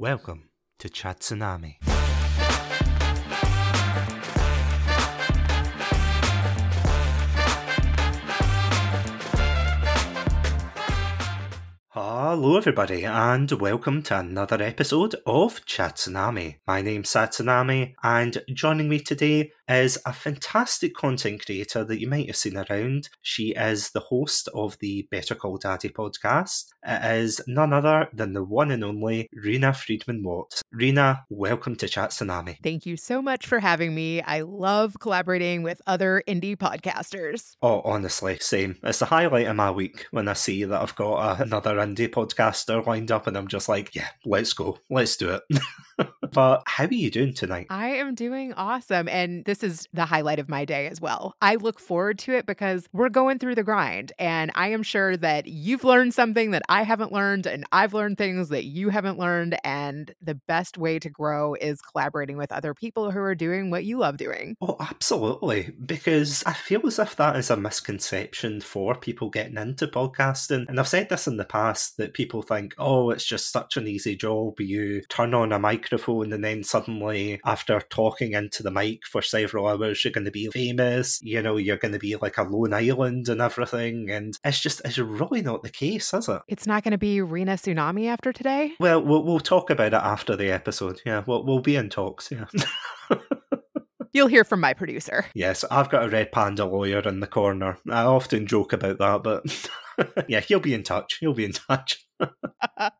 Welcome to Chatsunami. Hello, everybody, and welcome to another episode of Chatsunami. My name's Satsunami, and joining me today is a fantastic content creator that you might have seen around. She is the host of the Better Call Daddy podcast. It is none other than the one and only Reena Friedman Watts. Reena, welcome to Chatsunami. Thank you so much for having me. I love collaborating with other indie podcasters. Oh, honestly, same. It's the highlight of my week when I see that I've got another indie podcaster lined up and I'm just like, yeah, let's go. Let's do it. but how are you doing tonight? I am doing awesome. And this is the highlight of my day as well. I look forward to it because we're going through the grind. And I am sure that you've learned something that I haven't learned, and I've learned things that you haven't learned. And the best way to grow is collaborating with other people who are doing what you love doing. Oh, absolutely. Because I feel as if that is a misconception for people getting into podcasting. And I've said this in the past that people think, oh, it's just such an easy job. You turn on a microphone and then suddenly, after talking into the mic for several hours, you're going to be famous. You know, you're going to be like a lone island and everything. And it's just, it's really not the case, is it? It's not going to be Reena Tsunami after today? Well, we'll, we'll talk about it after the episode. Yeah, we'll, we'll be in talks. Yeah. You'll hear from my producer. Yes, I've got a red panda lawyer in the corner. I often joke about that, but yeah, he'll be in touch. He'll be in touch.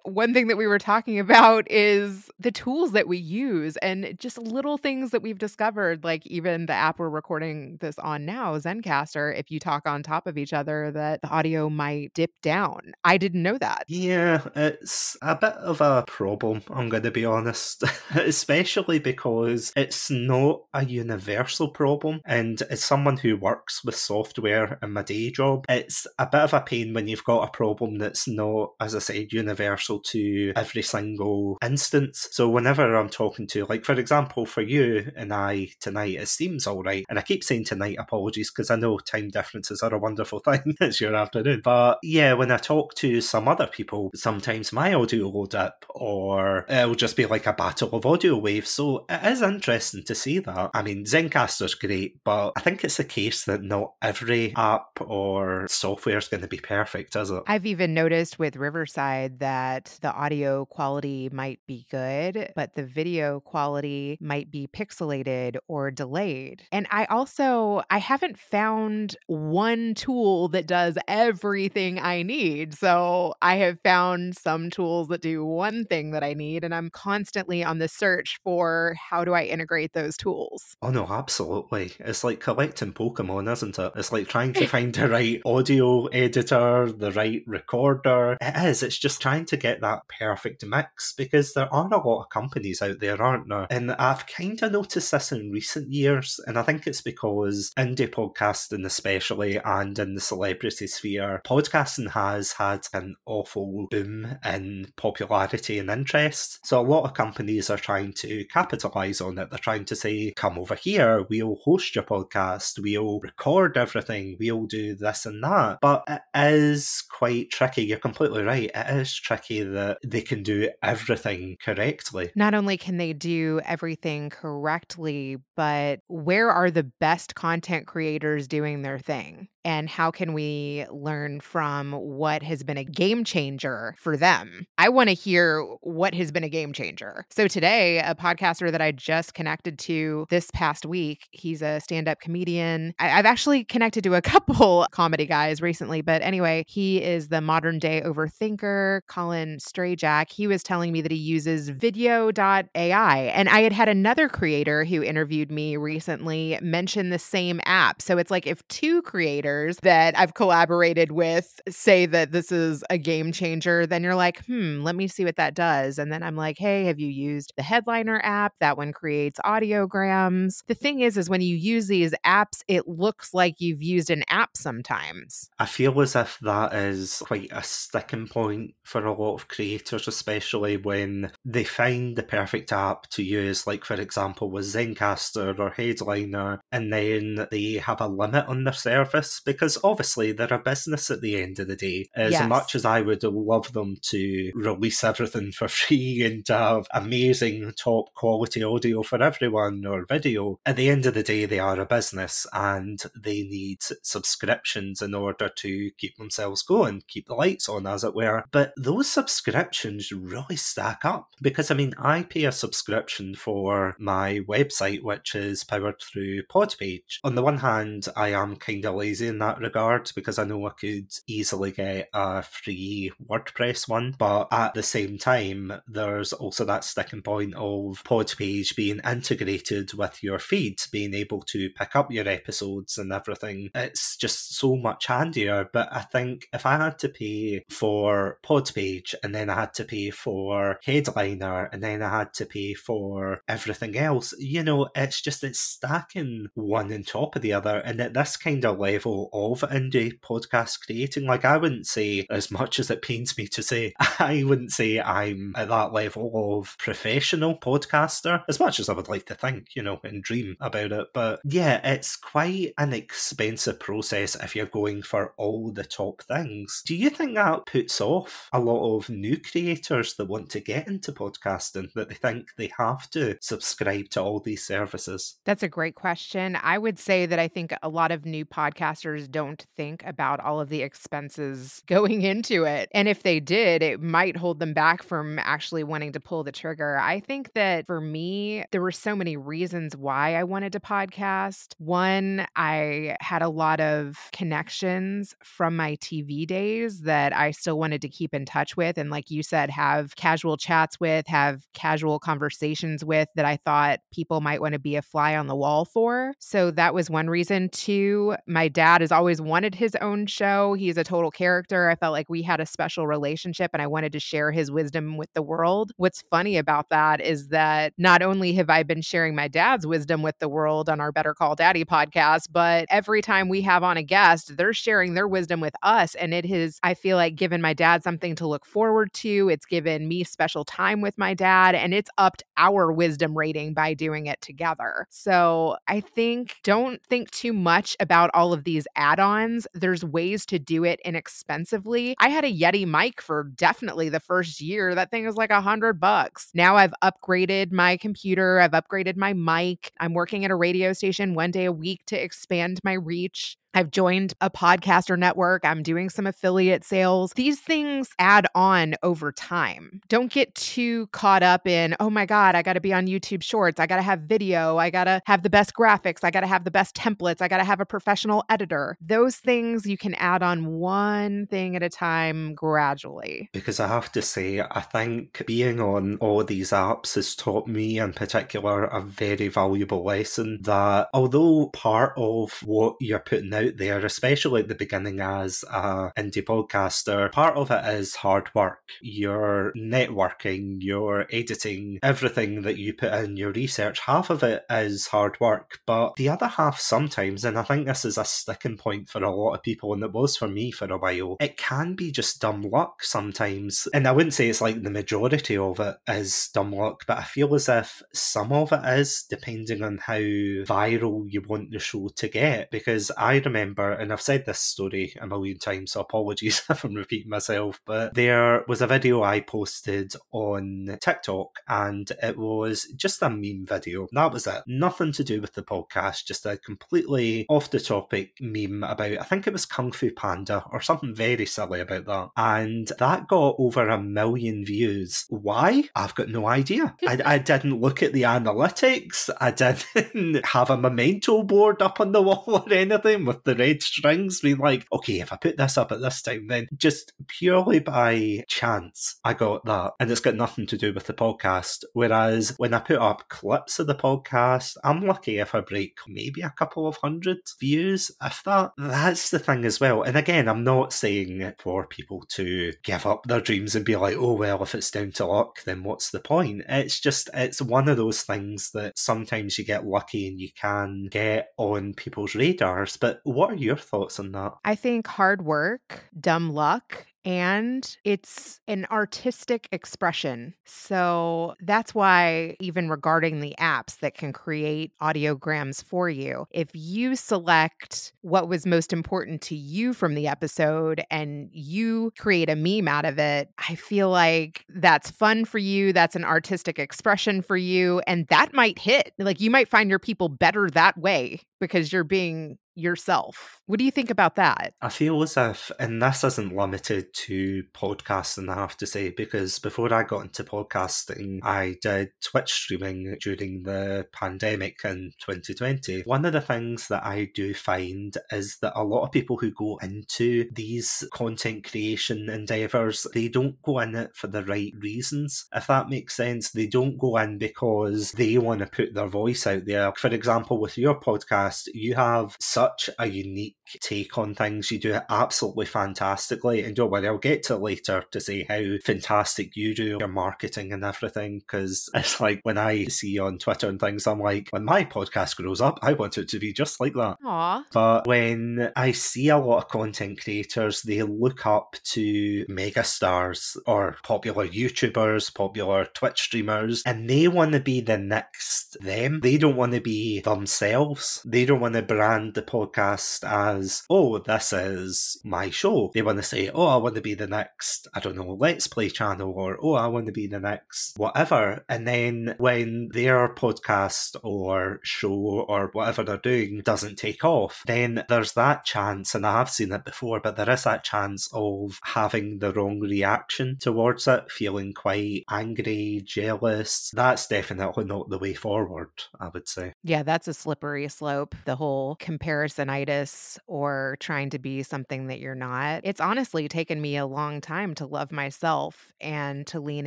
One thing that we were talking about is the tools that we use and just little things that we've discovered, like even the app we're recording this on now, Zencastr. If you talk on top of each other, that the audio might dip down. I didn't know that. Yeah, it's a bit of a problem, I'm going to be honest, especially because it's not a universal problem. And as someone who works with software in my day job, it's a bit of a pain when you've got a problem that's not, as I said, universal to every single instance. So whenever I'm talking to, like for example, for you and I tonight, it seems all right. And I keep saying tonight, apologies, because I know time differences are a wonderful thing. it's your afternoon. But yeah, when I talk to some other people, sometimes my audio will dip or it'll just be like a battle of audio waves. So it is interesting to see that. I mean, Zencastr's great, but I think it's the case that not every app or software is going to be perfect, is it? I've even noticed with Riverside that the audio quality might be good, but the video quality might be pixelated or delayed. And I also I haven't found one tool that does everything I need. So I have found some tools that do one thing that I need and I'm constantly on the search for how do I integrate those tools. Oh no, absolutely. It's like collecting Pokemon, isn't it? It's like trying to find the right audio editor, the right recorder. It is. It's just trying to get that perfect mix because there are a lot of companies out there, aren't there? And I've kind of noticed this in recent years, and I think it's because indie podcasting, especially, and in the celebrity sphere, podcasting has had an awful boom in popularity and interest. So a lot of companies are trying to capitalize on it. They're trying to say, come over here, we'll host your podcast, we'll record everything, we'll do this and that. But it is quite tricky. You're completely right. It is tricky that they can do everything correctly. Not only can they do everything correctly, but where are the best content creators doing their thing? And how can we learn from what has been a game changer for them? I want to hear what has been a game changer. So, today, a podcaster that I just connected to this past week, he's a stand up comedian. I- have actually connected to a couple comedy guys recently, but anyway, he is the modern day overthinker, Colin Strayjack. He was telling me that he uses vidyo.ai. And I had had another creator who interviewed me recently mention the same app. So, it's like if two creators that I've collaborated with say that this is a game changer, then you're like, hmm, let me see what that does. And then I'm like, hey, have you used the Headliner app? That one creates audiograms. The thing is, is when you use these apps, it looks like you've used an app sometimes. I feel as if that is quite a sticking point for a lot of creators, especially when they find the perfect app to use, like for example, with Zencastr or Headliner, and then they have a limit on their service because obviously they're a business at the end of the day. As Yes. much as I would love them to release everything for free and have amazing top quality audio for everyone or video, at the end of the day, they are a business and they need subscriptions in order to keep themselves going, keep the lights on, as it were. But those subscriptions really stack up because I mean, I pay a subscription for my website, which is powered through Podpage. On the one hand, I am kind of lazy in that regard because I know I could easily get a free WordPress one, but at the same time, there's also that sticking point of Podpage being integrated with your feed, being able to pick up your episodes and everything. It's just so much handier. But I think if I had to pay for Podpage and then I had to pay for Headliner and then I had to pay for everything else, you know, it's just it's stacking one on top of the other. And at this kind of level of indie podcast creating, like I wouldn't say, as much as it pains me to say, I wouldn't say I'm at that level of professional podcaster, as much as I would like to think, you know, and dream about it. But yeah, it's quite an expensive process if you're going for all the top things. Do you think that puts off a lot of new creators that want to get into podcasting, that they think they have to subscribe to all these services? That's a great question. I would say that I think a lot of new podcasters don't think about all of the expenses going into it. And if they did, it might hold them back from actually wanting to pull the trigger. I think that for me, there were so many reasons why I wanted to podcast. One, I had a lot of connections from my TV days that I still wanted to keep in touch with. And like you said, have casual chats with, have casual conversations with that I thought people might want to be a fly on the wall for. So that was one reason. Two, my dad has always wanted his own show. He's a total character. I felt like we had a special relationship and I wanted to share his wisdom with the world. What's funny about that is that not only have I been sharing my dad's wisdom with the world on our Better Call Daddy podcast, but every time we have on a guest, they're sharing their wisdom with us. And it has, I feel like, given my dad something to look forward to. It's given me special time with my dad, and it's upped our wisdom rating by doing it together. So I think don't think too much about all of these add ons. There's ways to do it inexpensively. I had a Yeti mic for definitely the first year. That thing was like a hundred bucks. Now I've upgraded my computer, I've upgraded my mic. I'm working at a radio station one day a week to expand my reach. I've joined a podcaster network. I'm doing some affiliate sales. These things add on over time. Don't get too caught up in, oh my God, I got to be on YouTube Shorts. I got to have video. I got to have the best graphics. I got to have the best templates. I got to have a professional editor. Those things you can add on one thing at a time gradually. Because I have to say, I think being on all these apps has taught me in particular a very valuable lesson that although part of what you're putting out there, especially at the beginning as an indie podcaster, part of it is hard work. Your networking, your editing, everything that you put in, your research, half of it is hard work. But the other half sometimes, and I think this is a sticking point for a lot of people, and it was for me for a while, it can be just dumb luck sometimes. And I wouldn't say it's like the majority of it is dumb luck, but I feel as if some of it is, depending on how viral you want the show to get. Because I remember, and I've said this story a million times, so apologies if I'm repeating myself, but there was a video I posted on TikTok and it was just a meme video. That was it. Nothing to do with the podcast, just a completely off the topic meme about, I think it was Kung Fu Panda or something very silly about that. And that got over a million views. Why? I've got no idea. I, I didn't look at the analytics. I didn't have a memento board up on the wall or anything with the red strings being like, okay, if I put this up at this time, then just purely by chance, I got that. And it's got nothing to do with the podcast. Whereas when I put up clips of the podcast, I'm lucky if I break maybe a couple of hundred views, if that. That's the thing as well. And again, I'm not saying for people to give up their dreams and be like, oh, well, if it's down to luck, then what's the point? It's just, it's one of those things that sometimes you get lucky and you can get on people's radars. But what are your thoughts on that? I think hard work, dumb luck, and it's an artistic expression. So that's why, even regarding the apps that can create audiograms for you, if you select what was most important to you from the episode and you create a meme out of it, I feel like that's fun for you. That's an artistic expression for you. And that might hit. Like you might find your people better that way because you're being yourself. What do you think about that? I feel as if, and this isn't limited to podcasting, I have to say, because before I got into podcasting, I did Twitch streaming during the pandemic in 2020. One of the things that I do find is that a lot of people who go into these content creation endeavors, they don't go in it for the right reasons. If that makes sense, they don't go in because they want to put their voice out there. For example, with your podcast, you have such a unique take on things. You do it absolutely fantastically. And don't worry, I'll get to it later to say how fantastic you do your marketing and everything. Because it's like when I see on Twitter and things, I'm like, when my podcast grows up, I want it to be just like that. Aww. But when I see a lot of content creators, they look up to megastars or popular YouTubers, popular Twitch streamers, and they want to be the next them. They don't want to be themselves. They don't want to brand the podcast as, oh, this is my show. They want to say, oh, I want to be the next, I don't know, Let's Play channel, or oh, I want to be the next whatever. And then when their podcast or show or whatever they're doing doesn't take off, then there's that chance, and I have seen it before, but there is that chance of having the wrong reaction towards it, feeling quite angry, jealous. That's definitely not the way forward, I would say. Yeah, that's a slippery slope. The whole comparisonitis or trying to be something that you're not. It's honestly taken me a long time to love myself and to lean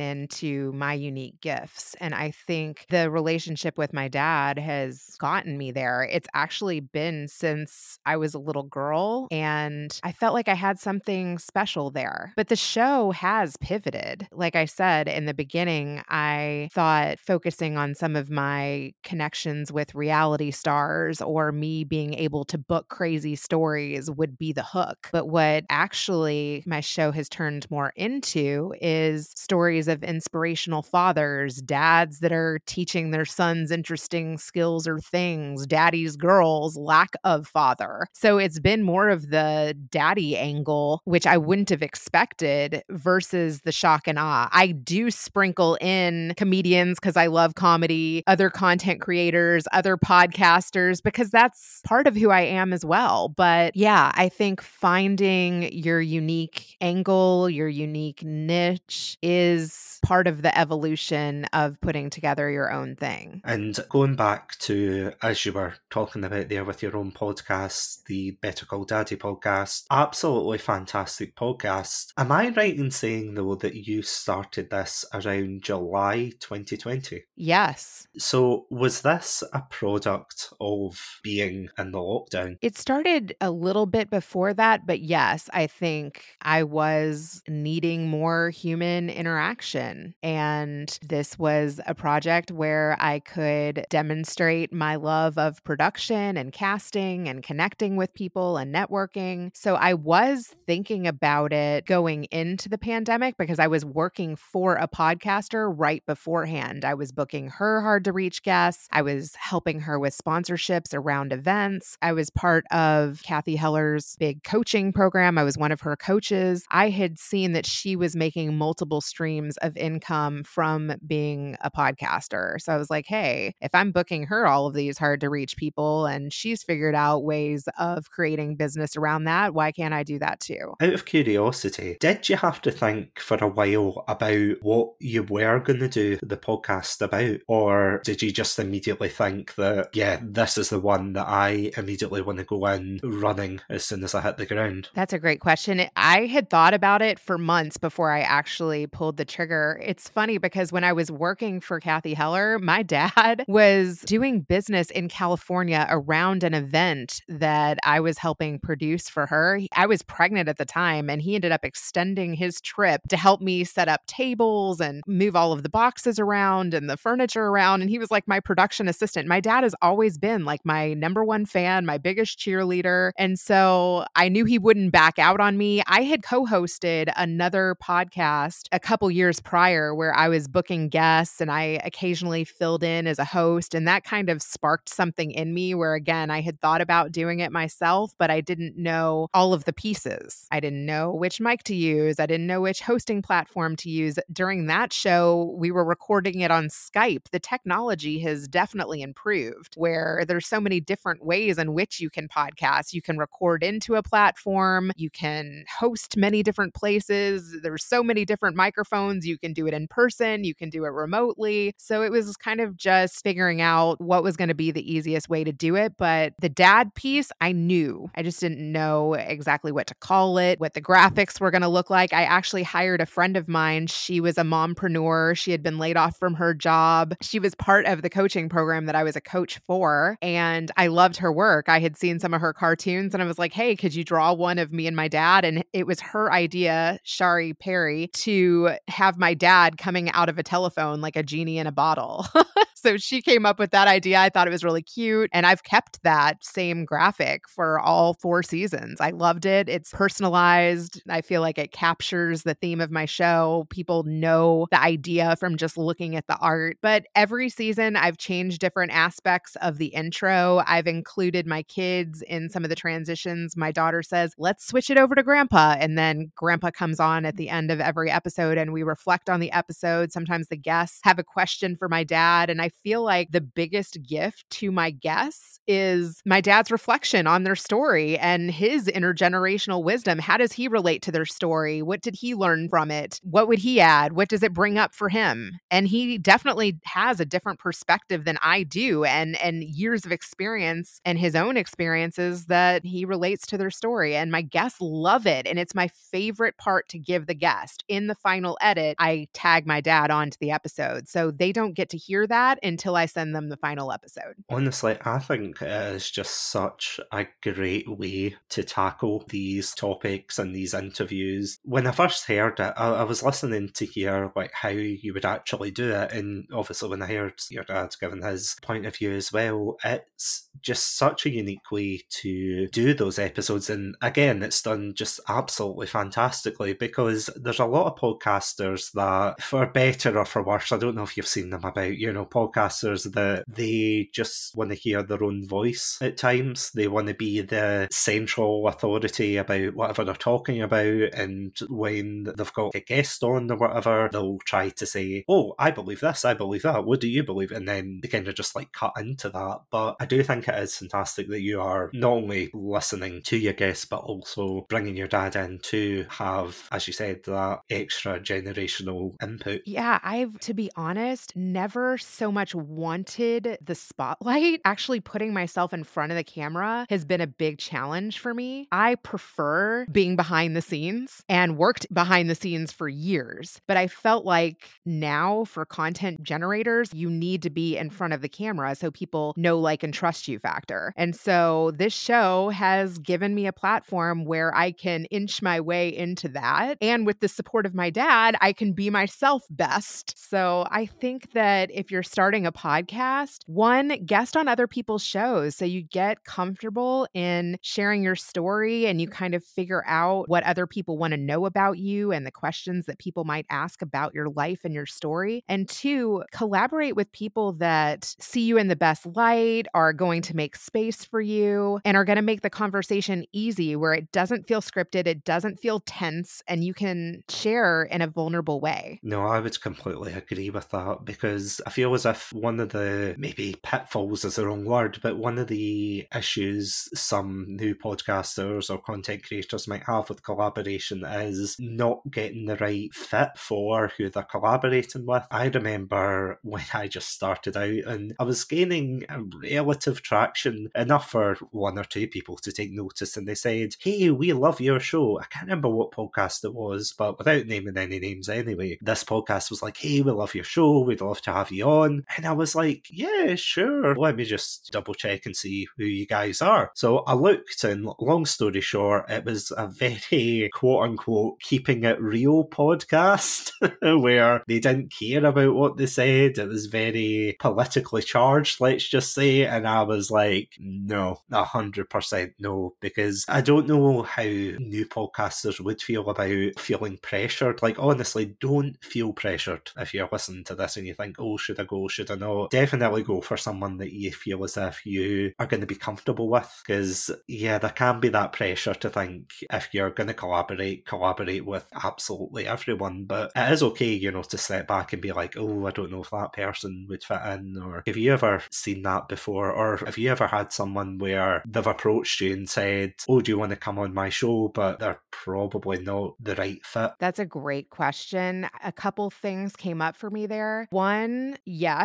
into my unique gifts. And I think the relationship with my dad has gotten me there. It's actually been since I was a little girl, and I felt like I had something special there. But the show has pivoted. Like I said in the beginning, I thought focusing on some of my connections with reality stars or me being able to book crazy stories would be the hook. But what actually my show has turned more into is stories of inspirational fathers, dads that are teaching their sons interesting skills or things, daddy's girls, lack of father. So it's been more of the daddy angle, which I wouldn't have expected, versus the shock and awe. I do sprinkle in comedians because I love comedy, other content creators, other podcasters, because that's part of who I am as well. But yeah, I think finding your unique angle, your unique niche is part of the evolution of putting together your own thing. And going back to, as you were talking about there with your own podcast, the Better Call Daddy podcast, absolutely fantastic podcast. Am I right in saying, though, that you started this around July 2020? Yes. So was this a product of being in the lockdown? It started a little bit before that, but yes, I think I was needing more human interaction. And this was a project where I could demonstrate my love of production and casting and connecting with people and networking. So I was thinking about it going into the pandemic because I was working for a podcaster right beforehand. I was booking her hard to reach guests, I was helping her with sponsorships around events. I was part of Kathy Heller's big coaching program. I was one of her coaches. I had seen that she was making multiple streams of income from being a podcaster. So I was like, hey, if I'm booking her all of these hard to reach people and she's figured out ways of creating business around that, why can't I do that too? Out of curiosity, did you have to think for a while about what you were going to do the podcast about? Or did you just immediately think that, yeah, this is the one that I immediately want to go in running as soon as I hit the ground? That's a great question. I had thought about it for months before I actually pulled the trigger. It's funny because when I was working for Kathy Heller, my dad was doing business in California around an event that I was helping produce for her. I was pregnant at the time, and he ended up extending his trip to help me set up tables and move all of the boxes around and the furniture around. And he was like my production assistant. My dad has always been like my number one fan, my my biggest cheerleader. And so I knew he wouldn't back out on me. I had co hosted another podcast a couple years prior where I was booking guests and I occasionally filled in as a host. And that kind of sparked something in me where, again, I had thought about doing it myself, but I didn't know all of the pieces. I didn't know which mic to use, I didn't know which hosting platform to use. During that show, we were recording it on Skype. The technology has definitely improved where there's so many different ways which you can podcast. You can record into a platform, you can host many different places. There's so many different microphones. You can do it in person, you can do it remotely. So it was kind of just figuring out what was going to be the easiest way to do it. But the dad piece, I knew. I just didn't know exactly what to call it, what the graphics were going to look like. I actually hired a friend of mine. She was a mompreneur. She had been laid off from her job. She was part of the coaching program that I was a coach for. And I loved her work. I had seen some of her cartoons and I was like, hey, could you draw one of me and my dad? And it was her idea, Shari Perry, to have my dad coming out of a telephone like a genie in a bottle. so she came up with that idea. I thought it was really cute. And I've kept that same graphic for all four seasons. I loved it. It's personalized. I feel like it captures the theme of my show. People know the idea from just looking at the art. But every season, I've changed different aspects of the intro. I've included my kids in some of the transitions. My daughter says, let's switch it over to grandpa. And then grandpa comes on at the end of every episode and we reflect on the episode. Sometimes the guests have a question for my dad. And I feel like the biggest gift to my guests is my dad's reflection on their story and his intergenerational wisdom. How does he relate to their story? What did he learn from it? What would he add? What does it bring up for him? And he definitely has a different perspective than I do and and years of experience and his own experiences that he relates to their story and my guests love it and it's my favorite part to give the guest. In the final edit, I tag my dad onto the episode. So they don't get to hear that until I send them the final episode. Honestly, I think it is just such a great way to tackle these topics and these interviews. When I first heard it, I, I was listening to hear like how you would actually do it, and obviously when I heard your dad giving his point of view as well, it's just such a unique way to do those episodes. And again, it's done just absolutely fantastically because there's a lot of podcasters that, for better or for worse, I don't know if you've seen them about, you know, podcasters that they just want to hear their own voice at times. They want to be the central authority about whatever they're talking about. And when they've got a guest on or whatever, they'll try to say, Oh, I believe this, I believe that. What do you believe? And then they kind of just like cut into that. But I do think it is fantastic that you are not only listening to your guests, but also bringing your dad in to have, as you said, that extra generational input. Yeah, I've, to be honest, never so much wanted the spotlight. Actually, putting myself in front of the camera has been a big challenge for me. I prefer being behind the scenes and worked behind the scenes for years, but I felt like now for content generators, you need to be in front of the camera so people know, like, and trust you factor. And so this show has given me a platform where I can inch my way into that. And with the support of my dad, I can be myself best. So I think that if you're starting a podcast, one, guest on other people's shows so you get comfortable in sharing your story and you kind of figure out what other people want to know about you and the questions that people might ask about your life and your story. And two, collaborate with people that see you in the best light, are going to make space for you, and are going to make the conversation easy where it doesn't feel scripted, it doesn't feel tense, and you can share in a vulnerable way. No, I would completely agree with that because I feel as if one of the maybe pitfalls is the wrong word, but one of the issues some new podcasters or content creators might have with collaboration is not getting the right fit for who they're collaborating with. I remember when I just started out and I was gaining relative traction enough for one or two people to take notice and they said, Hey, we love your show. I can't remember what podcast it was, but without naming any names anyway, this podcast was like, Hey, we love your show. We'd love to have you on. And I was like, yeah, sure. Let me just double check and see who you guys are. So I looked, and long story short, it was a very quote unquote keeping it real podcast where they didn't care about what they said. It was very politically charged, let's just say. And I was like, no, 100% no, because I don't know how new podcasters would feel about feeling pressured. Like, honestly, don't feel pressured if you're listening to this and you think, oh, should I go? Should I not? Definitely go for someone that you feel as if you are going to be comfortable with. Because, yeah, there can be that pressure to think if you're going to collaborate, collaborate with absolutely everyone. But it is okay, you know, to step back and be like, oh, I don't know if that person would fit in. Or have you ever seen that before? Or have you ever had someone where they've approached you and said, oh, do you want to come on my show? But they're probably not the right fit. That's a great question. A couple things came up for me there. One, yes,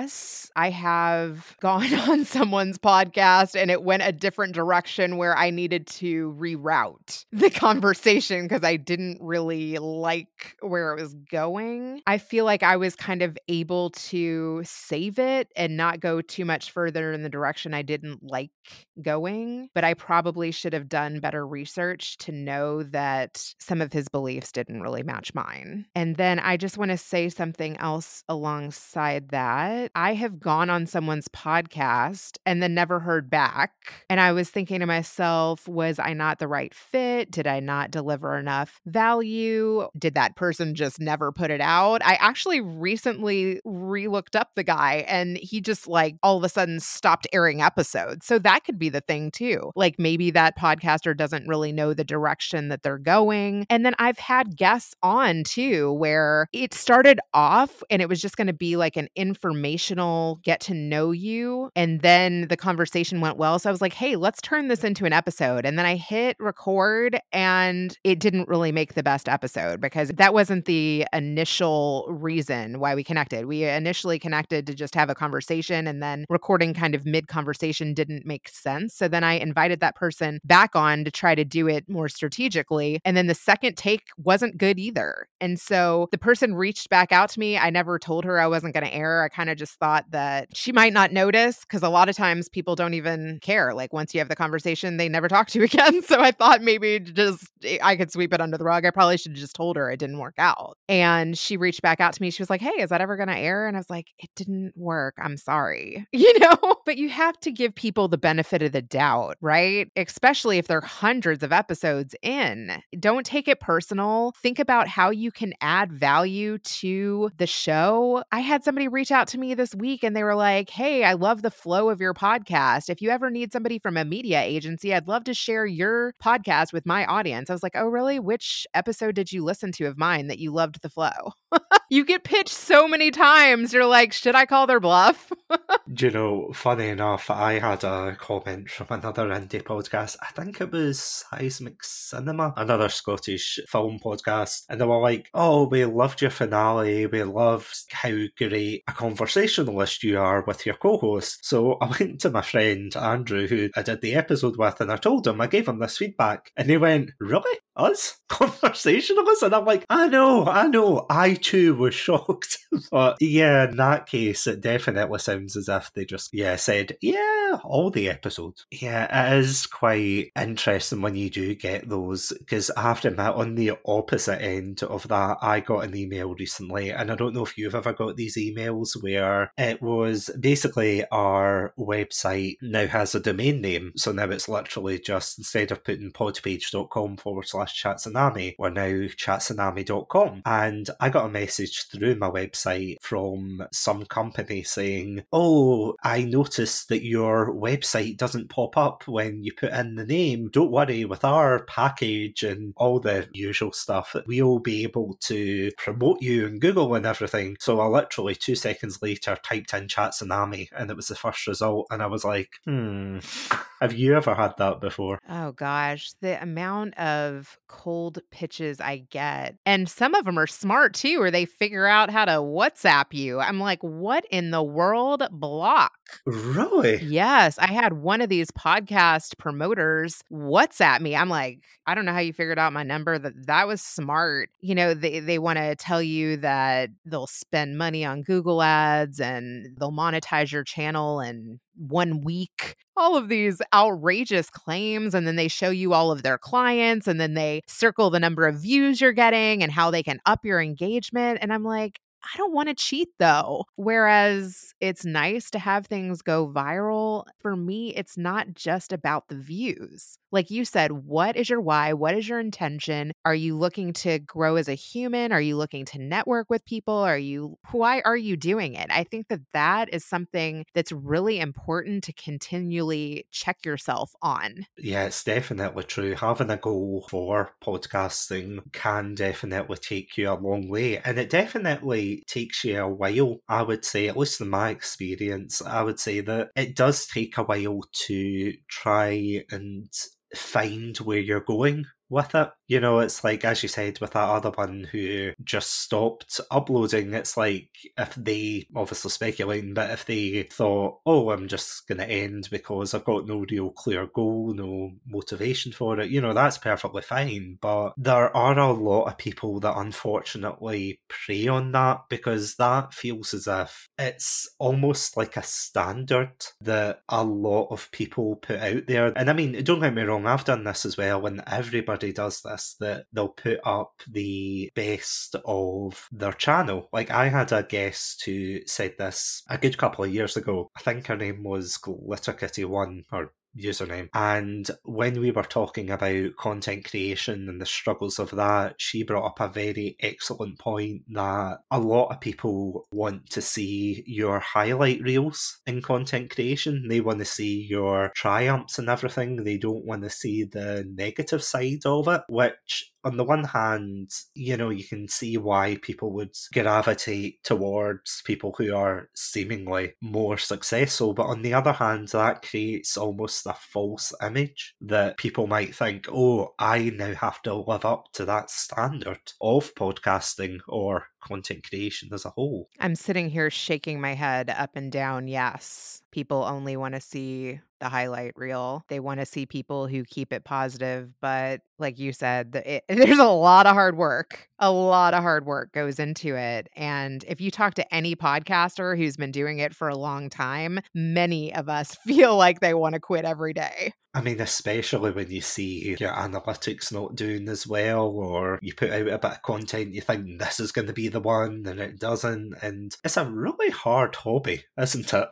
I have gone on someone's podcast and it went a different direction where I needed to reroute the conversation because I didn't really like where it was going. I feel like I was kind of able to save it and not go too much further in the direction I didn't like going, but I probably should have done better research to know that some of his beliefs didn't really match mine. And then I just want to say something else alongside that. I have gone on someone's podcast and then never heard back. And I was thinking to myself, was I not the right fit? Did I not deliver enough value? Did that person just never put it out? I actually recently re looked up the guy and he just like all of a sudden stopped airing episodes. So that could be the thing too. Like maybe that podcaster doesn't really know the direction that they're going. And then I've had guests on too where it started off and it was just going to be like an informational get to know you. And then the conversation went well. So I was like, hey, let's turn this into an episode. And then I hit record and it didn't really make the best episode because that wasn't the initial reason why we connected. We initially connected to just have a conversation and then recording kind of mid conversation didn't make sense. So then I invited that person back on to try to do it more strategically. And then the second take wasn't good either. And so the person reached back out to me. I never told her I wasn't going to air. I kind of just thought that she might not notice because a lot of times people don't even care. Like once you have the conversation, they never talk to you again. So I thought maybe just eh, I could sweep it under the rug. I probably should have just told her it didn't work out. And she reached back out to me. She was like, Hey, is that ever going to air? And I was like, It didn't work. I'm sorry. You know, but you have to give people the benefit of the doubt, right? Especially if they're hundreds of episodes in. Don't take it personal. Think about how you can add value to the show. I had somebody reach out to me this week and they were like, Hey, I love the flow of your podcast. If you ever need somebody from a media agency, I'd love to share your podcast with my audience. I was like, Oh, really? Which episode did you listen to of mine that you loved the flow? you get pitched so many times. You're like, Should I call their bluff? Do you know, funny enough, I had a comment from another indie podcast. I think it was Seismic Cinema, another Scottish film podcast. And they were like, Oh, we loved your finale. We loved how great a conversationalist you are with your co host. So I went to my friend Andrew, who I did the episode with, and I told him, I gave him this feedback. And he went, Really? Us? Conversationalists? And I'm like, I know, I know. I too was shocked. but yeah, in that case, it definitely sounds as if they just, yeah, said, Yeah, all the episodes. Yeah, it is quite interesting when you do get those, because I have to admit, on the opposite end of that, I got an email recently, and I don't know if you've ever got these emails where it was basically our website now has a domain name, so now it's literally just instead of putting podpage.com forward slash chatsunami, we're now chatsunami.com. And I got a message through my website from some company saying, Oh, I noticed that your website doesn't pop up when you put in the name. Don't worry, with our package and all the usual stuff, we'll be able to promote you in Google and everything. So I literally two seconds later typed in Chatsunami and it was the first result. And I was like, hmm, have you ever had that before? Oh gosh, the amount of cold pitches I get. And some of them are smart too, where they figure out how to WhatsApp you. I'm like, what in the world? Block. Really? Yes. I had one of these podcast promoters WhatsApp me. I'm like, I don't know how you figured out my number. That that was smart. You know, they, they want to tell you that they'll spend money on Google ads and they'll monetize your channel in one week. All of these outrageous claims. And then they show you all of their clients and then they circle the number of views you're getting and how they can up your engagement. And I'm like, I don't want to cheat though. Whereas it's nice to have things go viral. For me, it's not just about the views. Like you said, what is your why? What is your intention? Are you looking to grow as a human? Are you looking to network with people? Are you, why are you doing it? I think that that is something that's really important to continually check yourself on. Yeah, it's definitely true. Having a goal for podcasting can definitely take you a long way. And it definitely takes you a while, I would say, at least in my experience, I would say that it does take a while to try and find where you're going with it. You know, it's like, as you said, with that other one who just stopped uploading, it's like if they, obviously speculating, but if they thought, oh, I'm just going to end because I've got no real clear goal, no motivation for it, you know, that's perfectly fine. But there are a lot of people that unfortunately prey on that because that feels as if it's almost like a standard that a lot of people put out there. And I mean, don't get me wrong, I've done this as well, and everybody does this that they'll put up the best of their channel. Like I had a guest who said this a good couple of years ago. I think her name was Glitter Kitty One or username. And when we were talking about content creation and the struggles of that, she brought up a very excellent point that a lot of people want to see your highlight reels in content creation. They want to see your triumphs and everything. They don't want to see the negative side of it, which on the one hand, you know, you can see why people would gravitate towards people who are seemingly more successful. But on the other hand, that creates almost a false image that people might think, oh, I now have to live up to that standard of podcasting or content creation as a whole. I'm sitting here shaking my head up and down. Yes, people only want to see the highlight reel. They want to see people who keep it positive. But like you said, it, there's a lot of hard work. A lot of hard work goes into it. And if you talk to any podcaster who's been doing it for a long time, many of us feel like they want to quit every day. I mean, especially when you see your analytics not doing as well, or you put out a bit of content, you think this is going to be the one, and it doesn't. And it's a really hard hobby, isn't it?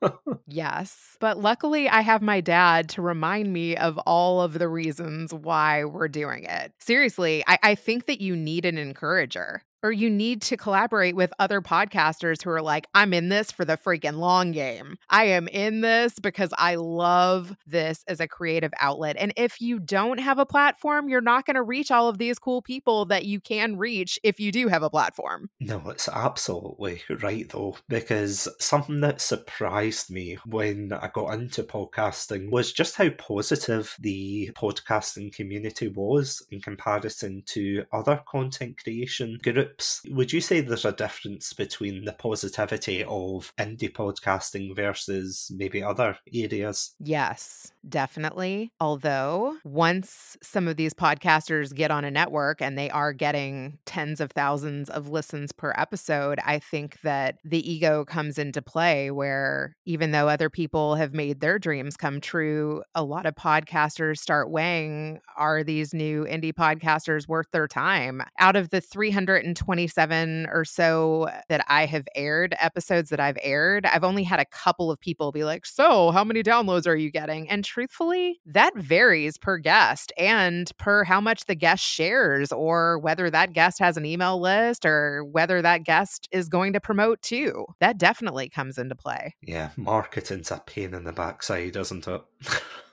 yes. But luckily, I have my dad to remind me of all of the reasons why we're doing it. Seriously, I, I think that you need an encourager or you need to collaborate with other podcasters who are like, I'm in this for the freaking long game. I am in this because I love this as a creative outlet. And if you don't have a platform, you're not going to reach all of these cool people that you can reach if you do have a platform. No, it's absolutely right, though, because something that surprised me when I got into podcasting was just how positive the podcasting community was in comparison to other content creation groups groups. Would you say there's a difference between the positivity of indie podcasting versus maybe other areas? Yes, definitely. Although, once some of these podcasters get on a network and they are getting tens of thousands of listens per episode, I think that the ego comes into play where even though other people have made their dreams come true, a lot of podcasters start weighing are these new indie podcasters worth their time? Out of the 327 or so that I have aired, episodes that I've aired, I've only had a couple of people be like, So, how many downloads are you getting? And truthfully, that varies per guest and per how much the guest shares, or whether that guest has an email list, or whether that guest is going to promote too. That definitely comes into play. Yeah, marketing's a pain in the backside, isn't it?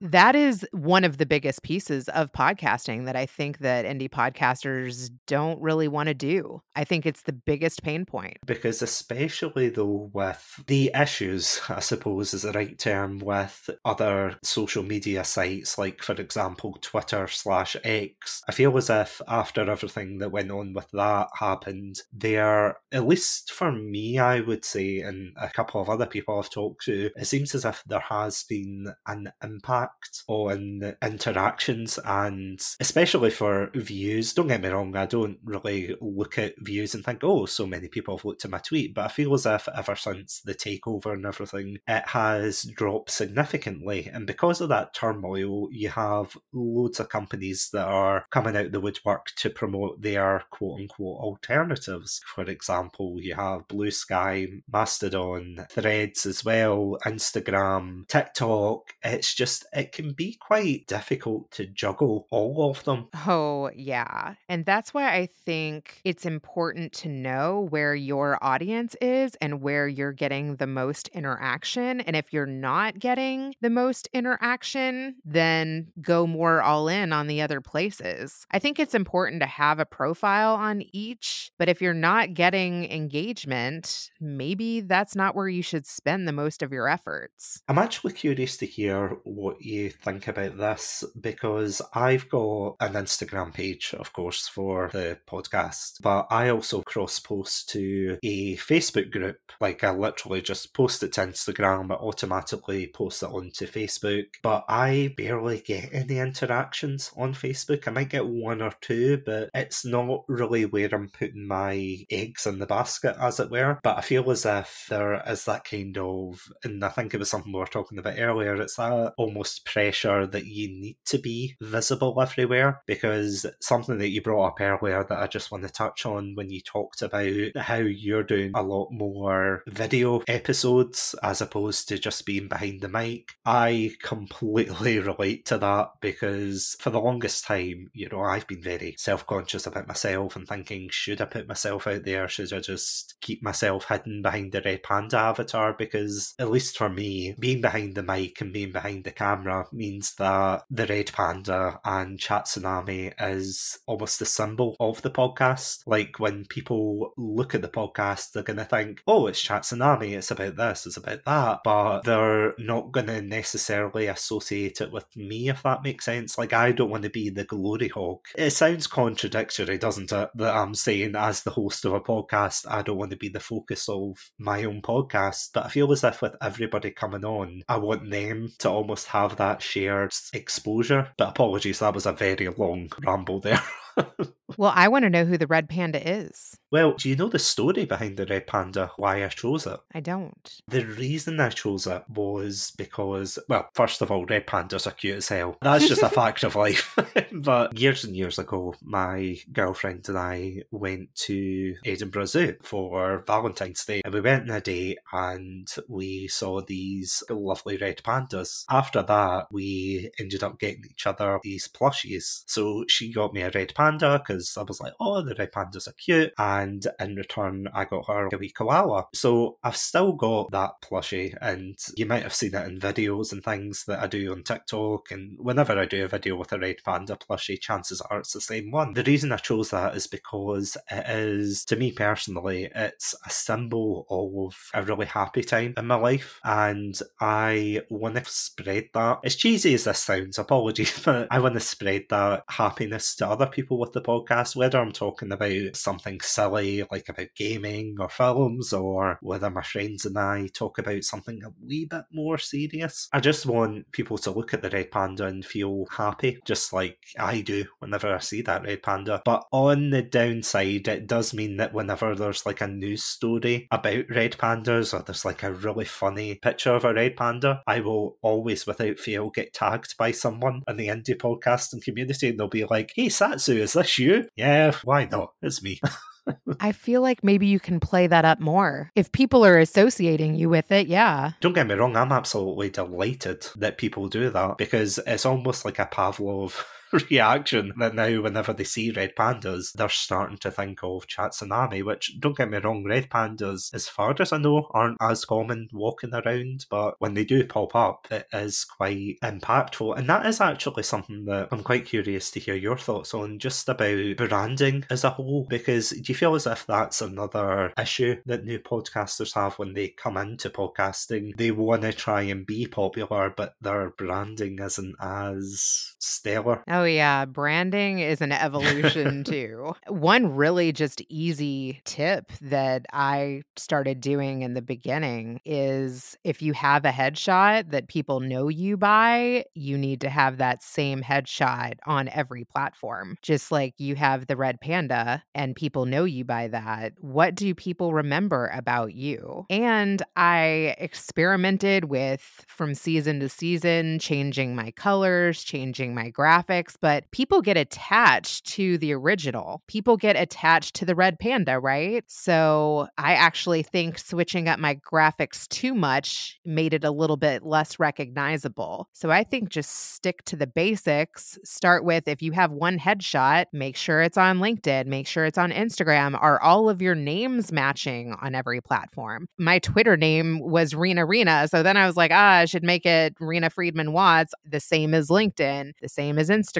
that is one of the biggest pieces of podcasting that I think that indie podcasters don't really want to do. I think it's the biggest pain point. Because especially though with the issues, I suppose is the right term, with other social media sites like for example Twitter slash X, I feel as if after everything that went on with that happened, there at least for me I would say and a couple of other people I've talked to, it seems as if there has been an impact on interactions and especially for views. Don't get me wrong, I don't really look at views and think, oh, so many people have looked at my tweet, but I feel as if ever since the takeover and everything, it has dropped significantly. And because of that turmoil, you have loads of companies that are coming out the woodwork to promote their quote unquote alternatives. For example, you have Bluesky, Mastodon, Threads as well, Instagram, TikTok. It's just, it can be quite difficult to juggle all of them. Oh, yeah. And that's why I think it's important to know where your audience is and where you're getting the most interaction. And if you're not getting the most interaction, then go more all in on the other places. I think it's important to have a profile on each, but if you're not getting engagement, maybe that's not where you should spend the most of your efforts. I'm actually curious to hear what you think about this because I've got an Instagram page, of course, for the podcast, but I also cross post to a Facebook group. Like I literally just post it to Instagram, but automatically post it onto Facebook. But I barely get any interactions on Facebook. I might get one or two, but it's not really where I'm putting my eggs in the basket, as it were. But I feel as if there is that kind of, and I think it was something we were talking about earlier, it's that almost pressure that you need to be visible everywhere because something that you brought up earlier that I just want to touch on when you talked about how you're doing a lot more video episodes as opposed to just being behind the mic. I completely relate to that because for the longest time, you know, I've been very self conscious about myself and thinking, should I put myself out there? Should I just keep myself hidden behind the Red Panda avatar? Because at least for me, being behind the mic and being behind the camera means that the Red Panda and Chatsunami is almost the symbol of the podcast. Like when people look at the podcast, they're going to think, oh, it's Chatsunami, it's about this, it's about that, but they're not going to necessarily associate it with me, if that makes sense. Like, I don't want to be the glory hog. It sounds contradictory, doesn't it? That I'm saying, as the host of a podcast, I don't want to be the focus of my own podcast, but I feel as if with everybody coming on, I want them to almost have that shared exposure. But apologies, that was a very long ramble there. well, I want to know who the red panda is. Well, do you know the story behind the red panda? Why I chose it? I don't. The reason I chose it was because, well, first of all, red pandas are cute as hell. That's just a fact of life. but years and years ago, my girlfriend and I went to Edinburgh Zoo for Valentine's Day, and we went on a date and we saw these lovely red pandas. After that, we ended up getting each other these plushies. So she got me a red panda panda because I was like, oh, the red pandas are cute. And in return, I got her a wee koala. So I've still got that plushie, and you might have seen it in videos and things that I do on TikTok. And whenever I do a video with a red panda plushie, chances are it's the same one. The reason I chose that is because it is, to me personally, it's a symbol of a really happy time in my life. And I want to spread that. As cheesy as this sounds, apologies, but I want to spread that happiness to other people people with the podcast, whether I'm talking about something silly like about gaming or films, or whether my friends and I talk about something a wee bit more serious. I just want people to look at the red panda and feel happy, just like I do whenever I see that red panda. But on the downside, it does mean that whenever there's like a news story about red pandas or there's like a really funny picture of a red panda, I will always, without fail, get tagged by someone in the indie podcasting community and they'll be like, hey, Satsu, is this you? Yeah, why not? It's me. I feel like maybe you can play that up more. If people are associating you with it, yeah. Don't get me wrong, I'm absolutely delighted that people do that because it's almost like a Pavlov reaction that now whenever they see red pandas, they're starting to think of Chatsunami, which don't get me wrong, red pandas, as far as I know, aren't as common walking around, but when they do pop up, it is quite impactful. And that is actually something that I'm quite curious to hear your thoughts on just about branding as a whole, because do you feel as if that's another issue that new podcasters have when they come into podcasting? They want to try and be popular, but their branding isn't as stellar. Oh, yeah. Branding is an evolution too. One really just easy tip that I started doing in the beginning is if you have a headshot that people know you by, you need to have that same headshot on every platform. Just like you have the red panda and people know you by that. What do people remember about you? And I experimented with from season to season, changing my colors, changing my graphics, but people get attached to the original. People get attached to the red panda, right? So I actually think switching up my graphics too much made it a little bit less recognizable. So I think just stick to the basics. Start with if you have one headshot, make sure it's on LinkedIn, make sure it's on Instagram. Are all of your names matching on every platform? My Twitter name was Reena Reena. So then I was like, ah, I should make it Reena Friedman Watts, the same as LinkedIn, the same as Instagram,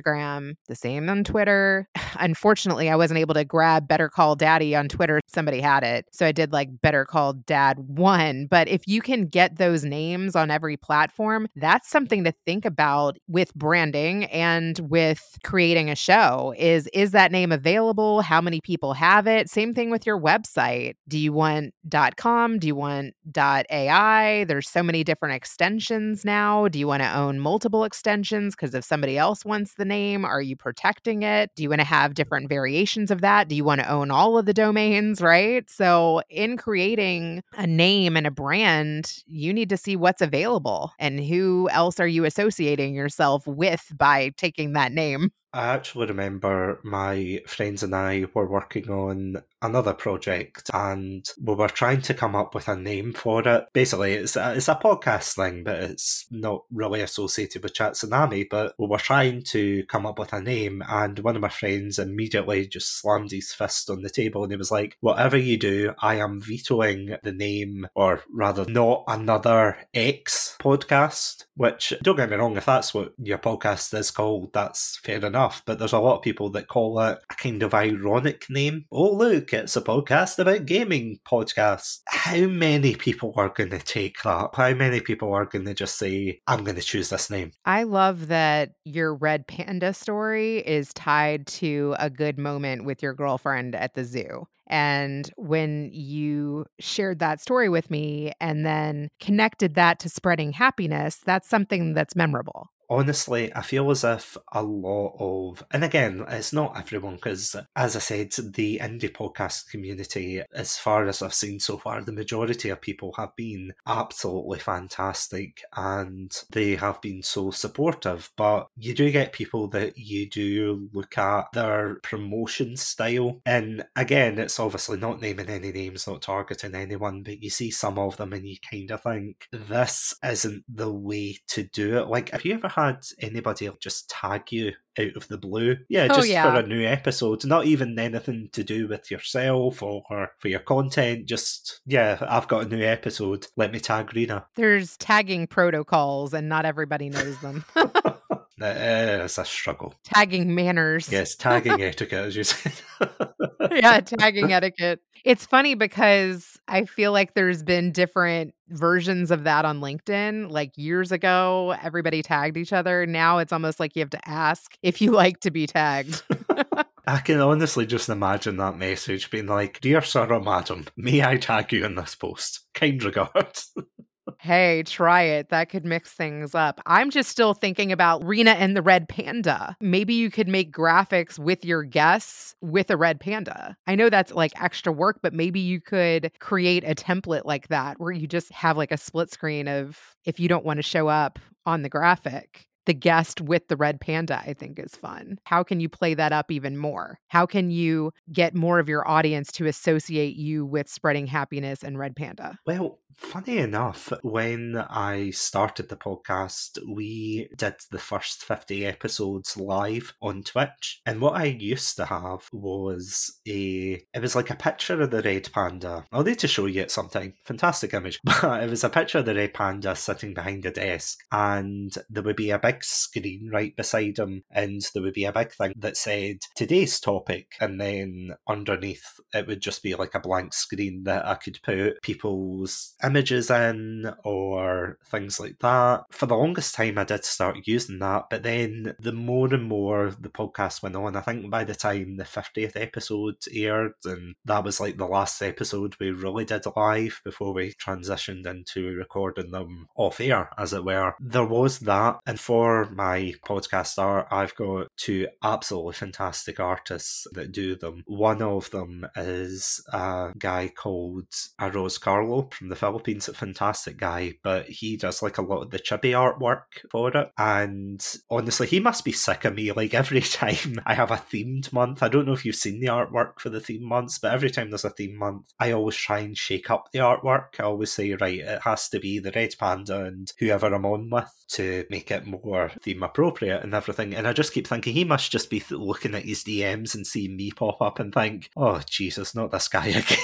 the same on Twitter. Unfortunately, I wasn't able to grab Better Call Daddy on Twitter. Somebody had it. So I did like Better Call Dad 1. But if you can get those names on every platform, that's something to think about with branding and with creating a show is is that name available? How many people have it? Same thing with your website. Do you want .com? Do you want .ai? There's so many different extensions now. Do you want to own multiple extensions because if somebody else wants the name, are you protecting it? Do you want to have different variations of that? Do you want to own all of the domains, right? So in creating a name and a brand, you need to see what's available and who else are you associating yourself with by taking that name. I actually remember my friends and I were working on another project and we were trying to come up with a name for it. Basically, it's a, it's a podcast thing, but it's not really associated with Chatsunami. But we were trying to come up with a name, and one of my friends immediately just slammed his fist on the table and he was like, Whatever you do, I am vetoing the name, or rather, not another X podcast. Which, don't get me wrong, if that's what your podcast is called, that's fair enough. But there's a lot of people that call it a kind of ironic name. Oh, look, it's a podcast about gaming podcast. How many people are going to take that? How many people are going to just say, I'm going to choose this name? I love that your red panda story is tied to a good moment with your girlfriend at the zoo. And when you shared that story with me and then connected that to spreading happiness, that's something that's memorable honestly, I feel as if a lot of, and again, it's not everyone, because as I said, the indie podcast community, as far as I've seen so far, the majority of people have been absolutely fantastic and they have been so supportive. But you do get people that you do look at their promotion style. And again, it's obviously not naming any names, not targeting anyone, but you see some of them and you kind of think, this isn't the way to do it. Like, have you ever had anybody just tag you out of the blue. Yeah, oh, just yeah. for a new episode. Not even anything to do with yourself or for your content. Just, yeah, I've got a new episode. Let me tag Reena. There's tagging protocols, and not everybody knows them. It's eh, a struggle. Tagging manners. Yes, tagging etiquette, as you said. yeah, tagging etiquette. It's funny because I feel like there's been different versions of that on LinkedIn. Like years ago, everybody tagged each other. Now it's almost like you have to ask if you like to be tagged. I can honestly just imagine that message being like, Dear sir or madam, may I tag you in this post? Kind regards. Hey, try it. That could mix things up. I'm just still thinking about Reena and the red panda. Maybe you could make graphics with your guests with a red panda. I know that's like extra work, but maybe you could create a template like that where you just have like a split screen of if you don't want to show up on the graphic the guest with the red panda, I think is fun. How can you play that up even more? How can you get more of your audience to associate you with spreading happiness and red panda? Well, funny enough, when I started the podcast, we did the first 50 episodes live on Twitch. And what I used to have was a, it was like a picture of the red panda. I'll need to show you it sometime. Fantastic image. But it was a picture of the red panda sitting behind a desk. And there would be a big screen right beside him. And there would be a big thing that said today's topic. And then underneath, it would just be like a blank screen that I could put people's images in or things like that. For the longest time, I did start using that, but then the more and more the podcast went on, I think by the time the 50th episode aired, and that was like the last episode we really did live before we transitioned into recording them off air, as it were, there was that. And for my podcast art, I've got two absolutely fantastic artists that do them. One of them is a guy called Arroz Carlo from the Philippines, a fantastic guy, but he does like a lot of the chibi artwork for it. And honestly, he must be sick of me. Like every time I have a themed month, I don't know if you've seen the artwork for the theme months, but every time there's a theme month, I always try and shake up the artwork. I always say, right, it has to be the red panda and whoever I'm on with to make it more theme appropriate and everything. And I just keep thinking he must just be looking at his DMs and seeing me pop up and think, oh, Jesus, not this guy again.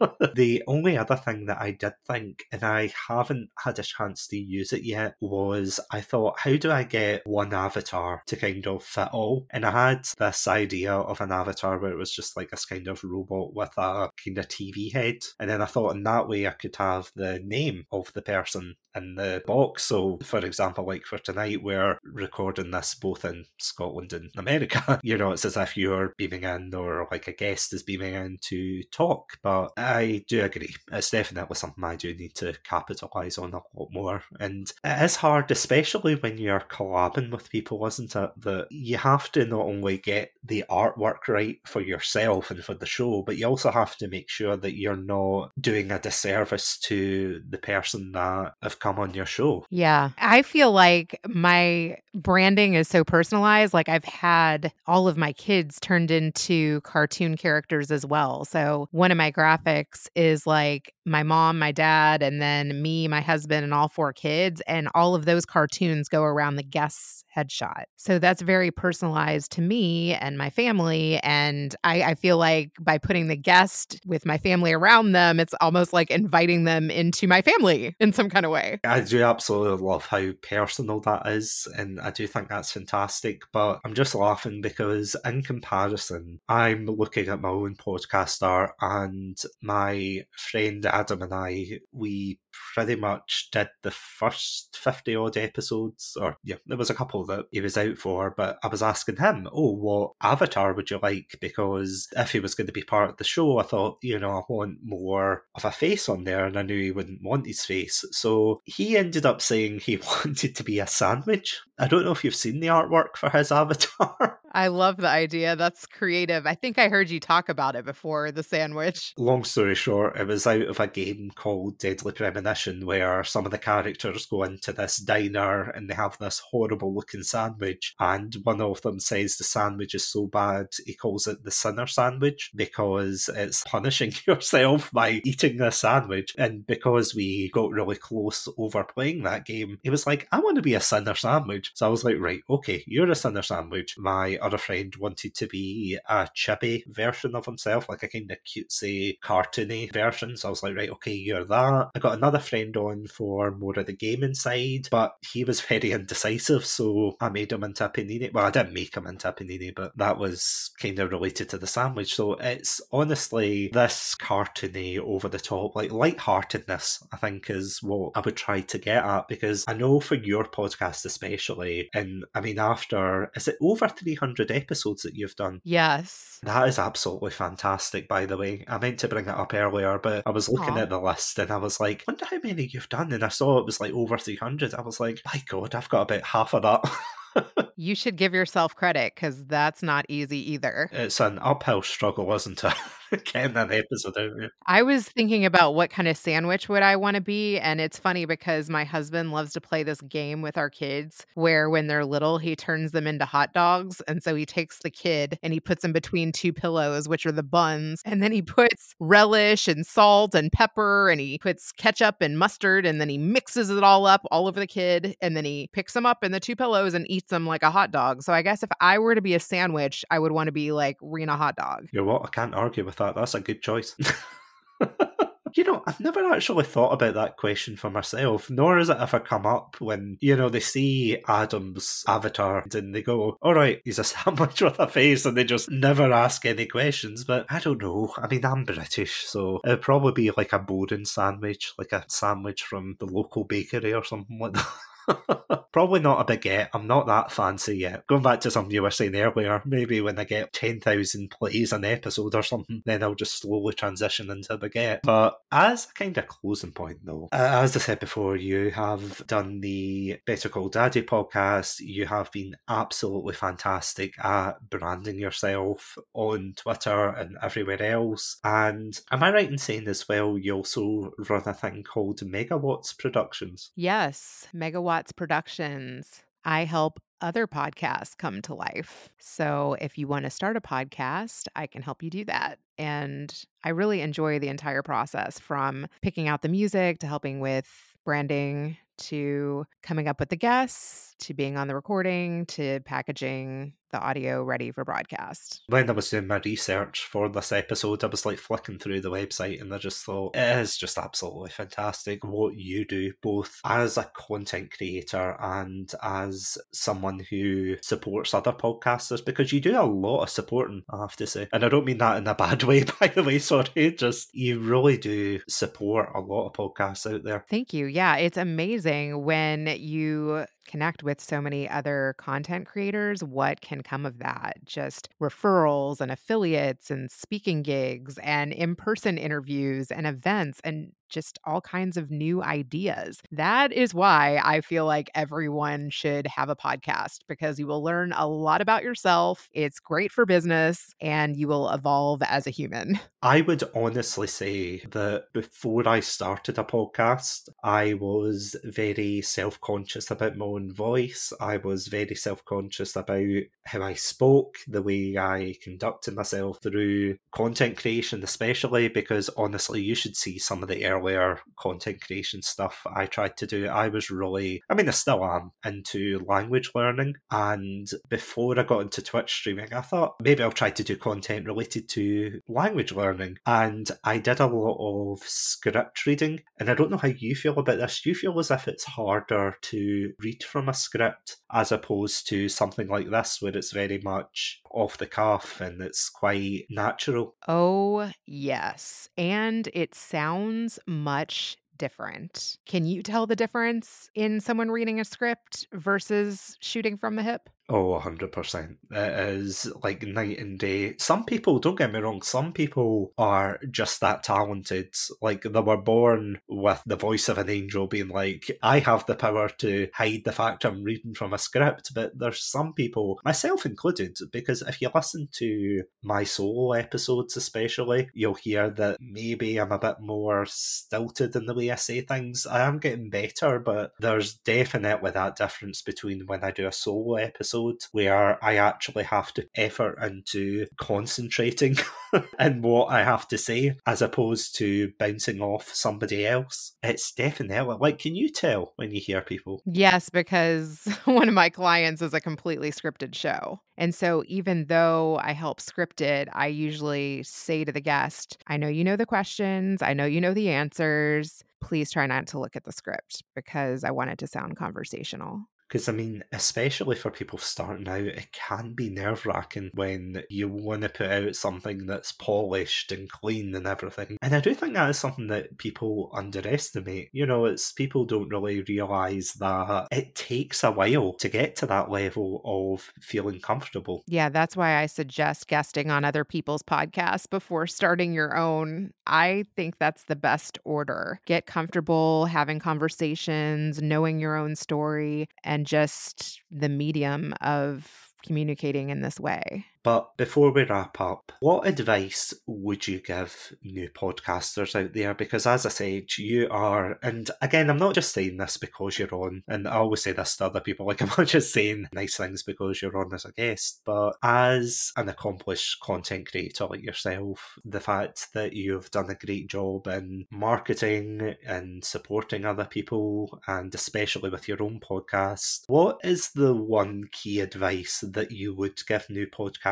the only other thing that I did think, and I haven't had a chance to use it yet, was I thought, how do I get one avatar to kind of fit all? And I had this idea of an avatar where it was just like this kind of robot with a kind of TV head. And then I thought in that way I could have the name of the person in the box. So, for example, like for tonight, we're recording this both in Scotland and America. you know, it's as if you're beaming in or like a guest is beaming in to talk. But I do agree. It's definitely something I do need to capitalise on a lot more. And it is hard, especially when you're collabing with people, isn't it? That you have to not only get the artwork right for yourself and for the show, but you also have to make sure that you're not doing a disservice to the person that have come on your show. Yeah. I feel like my branding is so personalized. Like I've had all of my kids turned into cartoon characters as well. So one of my graphics is like my mom, my dad, and then me, my husband, and all four kids. And all of those cartoons go around the guest's headshot. So that's very personalized to me and my family. And I, I feel like by putting the guest with my family around them, it's almost like inviting them into my family in some kind of way. I do absolutely love how personal that is. And I do think that's fantastic. But I'm just laughing because, in comparison, I'm looking at my own podcast art and my friend Adam and I, we pretty much did the first 50 odd episodes, or yeah, there was a couple that he was out for, but I was asking him, oh, what avatar would you like? Because if he was going to be part of the show, I thought, you know, I want more of a face on there, and I knew he wouldn't want his face. So he ended up saying he wanted to be a sandwich. I don't know if you've seen the artwork for his avatar. I love the idea. That's creative. I think I heard you talk about it before, the sandwich. Long story short, it was out of a game called Deadly Premonition where some of the characters go into this diner and they have this horrible looking sandwich. And one of them says the sandwich is so bad, he calls it the sinner sandwich because it's punishing yourself by eating the sandwich. And because we got really close over playing that game, he was like, I want to be a sinner sandwich. So I was like, right, okay, you're a sinner sandwich. My other friend wanted to be a chibi version of himself, like a kind of cutesy, cartoony version. So I was like, right, okay, you're that. I got another friend on for more of the gaming side, but he was very indecisive, so I made him into a panini. Well, I didn't make him into a panini, but that was kind of related to the sandwich. So it's honestly this cartoony, over the top, like lightheartedness, I think, is what I would try to get at because I know for your podcast, especially, and I mean, after is it over 300? episodes that you've done. Yes. That is absolutely fantastic, by the way. I meant to bring it up earlier, but I was looking Aww. at the list and I was like, wonder how many you've done. And I saw it was like over 300. I was like, my God, I've got about half of that. you should give yourself credit because that's not easy either. It's an uphill struggle, isn't it? Getting that episode out. Yeah. I was thinking about what kind of sandwich would I want to be. And it's funny because my husband loves to play this game with our kids where when they're little, he turns them into hot dogs. And so he takes the kid and he puts them between two pillows, which are the buns. And then he puts relish and salt and pepper and he puts ketchup and mustard and then he mixes it all up all over the kid. And then he picks them up in the two pillows and eats them like a hot dog. So I guess if I were to be a sandwich, I would want to be like Reena Hot Dog. You know what? I can't argue with that. That's a good choice. You know, I've never actually thought about that question for myself, nor has it ever come up when, you know, they see Adam's avatar and they go, all right, he's a sandwich with a face, and they just never ask any questions. But I don't know. I mean, I'm British, so it'd probably be like a Bowden sandwich, like a sandwich from the local bakery or something like that. Probably not a baguette. I'm not that fancy yet. Going back to something you were saying earlier, maybe when I get 10,000 plays an episode or something, then I'll just slowly transition into baguette. But as a kind of closing point, though, as I said before, you have done the Better Call Daddy podcast. You have been absolutely fantastic at branding yourself on Twitter and everywhere else. And am I right in saying as well, you also run a thing called Megawatts Productions? Yes, Megawatts Productions. I help other podcasts come to life. So if you want to start a podcast, I can help you do that. And I really enjoy the entire process from picking out the music to helping with branding to coming up with the guests to being on the recording to packaging the audio ready for broadcast. When I was doing my research for this episode, I was like flicking through the website and I just thought it is just absolutely fantastic what you do, both as a content creator and as someone who supports other podcasters, because you do a lot of supporting, I have to say. And I don't mean that in a bad way, by the way, sorry. Just you really do support a lot of podcasts out there. Thank you. Yeah, it's amazing when you connect with so many other content creators, what can come of that? Just referrals and affiliates and speaking gigs and in person interviews and events and just all kinds of new ideas. That is why I feel like everyone should have a podcast because you will learn a lot about yourself. It's great for business and you will evolve as a human. I would honestly say that before I started a podcast, I was very self conscious about my own voice. I was very self conscious about how I spoke, the way I conducted myself through content creation, especially because honestly, you should see some of the earlier content creation stuff I tried to do. I was really, I mean, I still am into language learning. And before I got into Twitch streaming, I thought maybe I'll try to do content related to language learning. And I did a lot of script reading. And I don't know how you feel about this. You feel as if it's harder to read from a script as opposed to something like this where it's very much off the cuff and it's quite natural? Oh, yes. And it sounds much different. Can you tell the difference in someone reading a script versus shooting from the hip? Oh, 100%. It is like night and day. Some people, don't get me wrong, some people are just that talented. Like they were born with the voice of an angel being like, I have the power to hide the fact I'm reading from a script. But there's some people, myself included, because if you listen to my solo episodes, especially, you'll hear that maybe I'm a bit more stilted in the way I say things. I am getting better, but there's definitely that difference between when I do a solo episode episode where I actually have to effort into concentrating in what I have to say as opposed to bouncing off somebody else. It's definitely like, can you tell when you hear people? Yes, because one of my clients is a completely scripted show. And so, even though I help script it, I usually say to the guest, I know you know the questions, I know you know the answers. Please try not to look at the script because I want it to sound conversational. Because, I mean, especially for people starting out, it can be nerve wracking when you want to put out something that's polished and clean and everything. And I do think that is something that people underestimate. You know, it's people don't really realise that it takes a while to get to that level of feeling comfortable. Yeah, that's why I suggest guesting on other people's podcasts before starting your own. I think that's the best order. Get comfortable having conversations, knowing your own story, and just the medium of communicating in this way. But before we wrap up, what advice would you give new podcasters out there? Because as I said, you are, and again, I'm not just saying this because you're on, and I always say this to other people, like I'm not just saying nice things because you're on as a guest, but as an accomplished content creator like yourself, the fact that you've done a great job in marketing and supporting other people, and especially with your own podcast, what is the one key advice that you would give new podcasters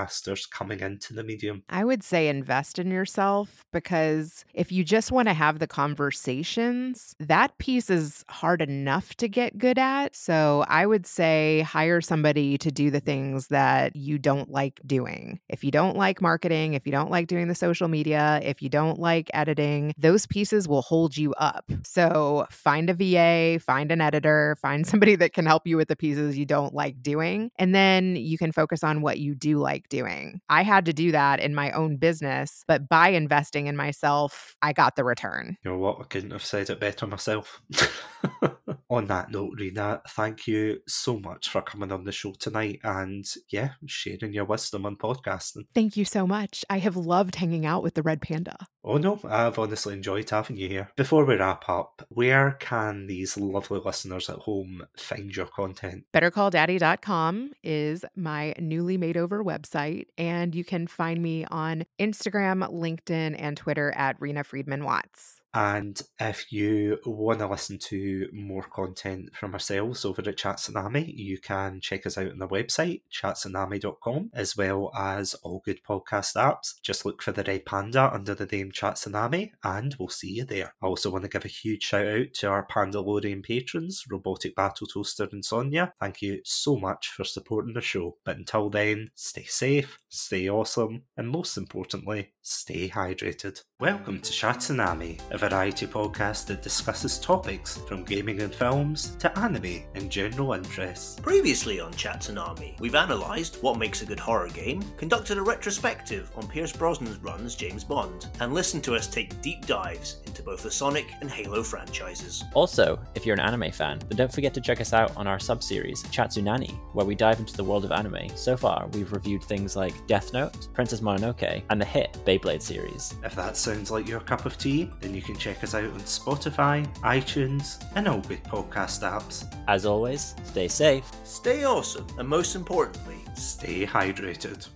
coming into the medium? I would say invest in yourself because if you just want to have the conversations, that piece is hard enough to get good at. So I would say hire somebody to do the things that you don't like doing. If you don't like marketing, if you don't like doing the social media, if you don't like editing, those pieces will hold you up. So find a VA, find an editor, find somebody that can help you with the pieces you don't like doing. And then you can focus on what you do like doing. I had to do that in my own business, but by investing in myself, I got the return. You know what? I couldn't have said it better myself. on that note, Reena, thank you so much for coming on the show tonight and, yeah, sharing your wisdom on podcasting. Thank you so much. I have loved hanging out with the Red Panda. Oh, no, I've honestly enjoyed having you here. Before we wrap up, where can these lovely listeners at home find your content? BetterCallDaddy.com is my newly made over website, and you can find me on Instagram, LinkedIn, and Twitter at Reena Friedman Watts. And if you want to listen to more content from ourselves over at Chatsunami, you can check us out on the website, chatsunami.com, as well as all good podcast apps. Just look for the Red Panda under the name Chatsunami, and we'll see you there. I also want to give a huge shout out to our Pandalorian patrons, Robotic Battle Toaster and Sonia. Thank you so much for supporting the show. But until then, stay safe, stay awesome, and most importantly, stay hydrated. Welcome to Chatsunami, a variety podcast that discusses topics from gaming and films to anime and general interests. Previously on Chatsunami, we've analysed what makes a good horror game, conducted a retrospective on Pierce Brosnan's run as James Bond, and listened to us take deep dives into both the Sonic and Halo franchises. Also, if you're an anime fan, then don't forget to check us out on our sub-series Chatsunani, where we dive into the world of anime. So far, we've reviewed things like Death Note, Princess Mononoke, and the hit Beyblade series. If that sounds like your cup of tea, then you can check us out on Spotify, iTunes, and all good podcast apps. As always, stay safe. Stay awesome, and most importantly, Stay hydrated.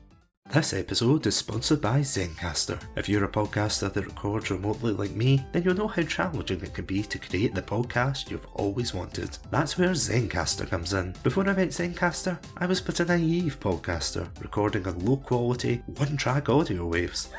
This episode is sponsored by Zencastr. If you're a podcaster that records remotely like me, then you'll know how challenging it can be to create the podcast you've always wanted. That's where Zencastr comes in. Before I met Zencastr, I was but a naive podcaster, recording on low quality, one track audio waves.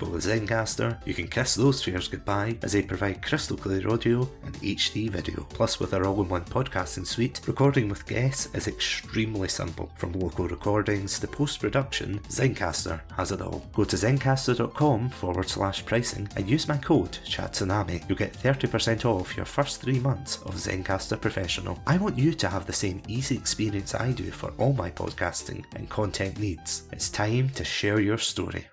With Zencastr, you can kiss those fears goodbye as they provide crystal clear audio and HD video. Plus, with our all in one podcasting suite, recording with guests is extremely simple. From local recordings to post production, Zencastr has it all. Go to zencastr.com forward slash pricing and use my code Chatsunami. You'll get 30% off your first three months of Zencastr Professional. I want you to have the same easy experience I do for all my podcasting and content needs. It's time to share your story.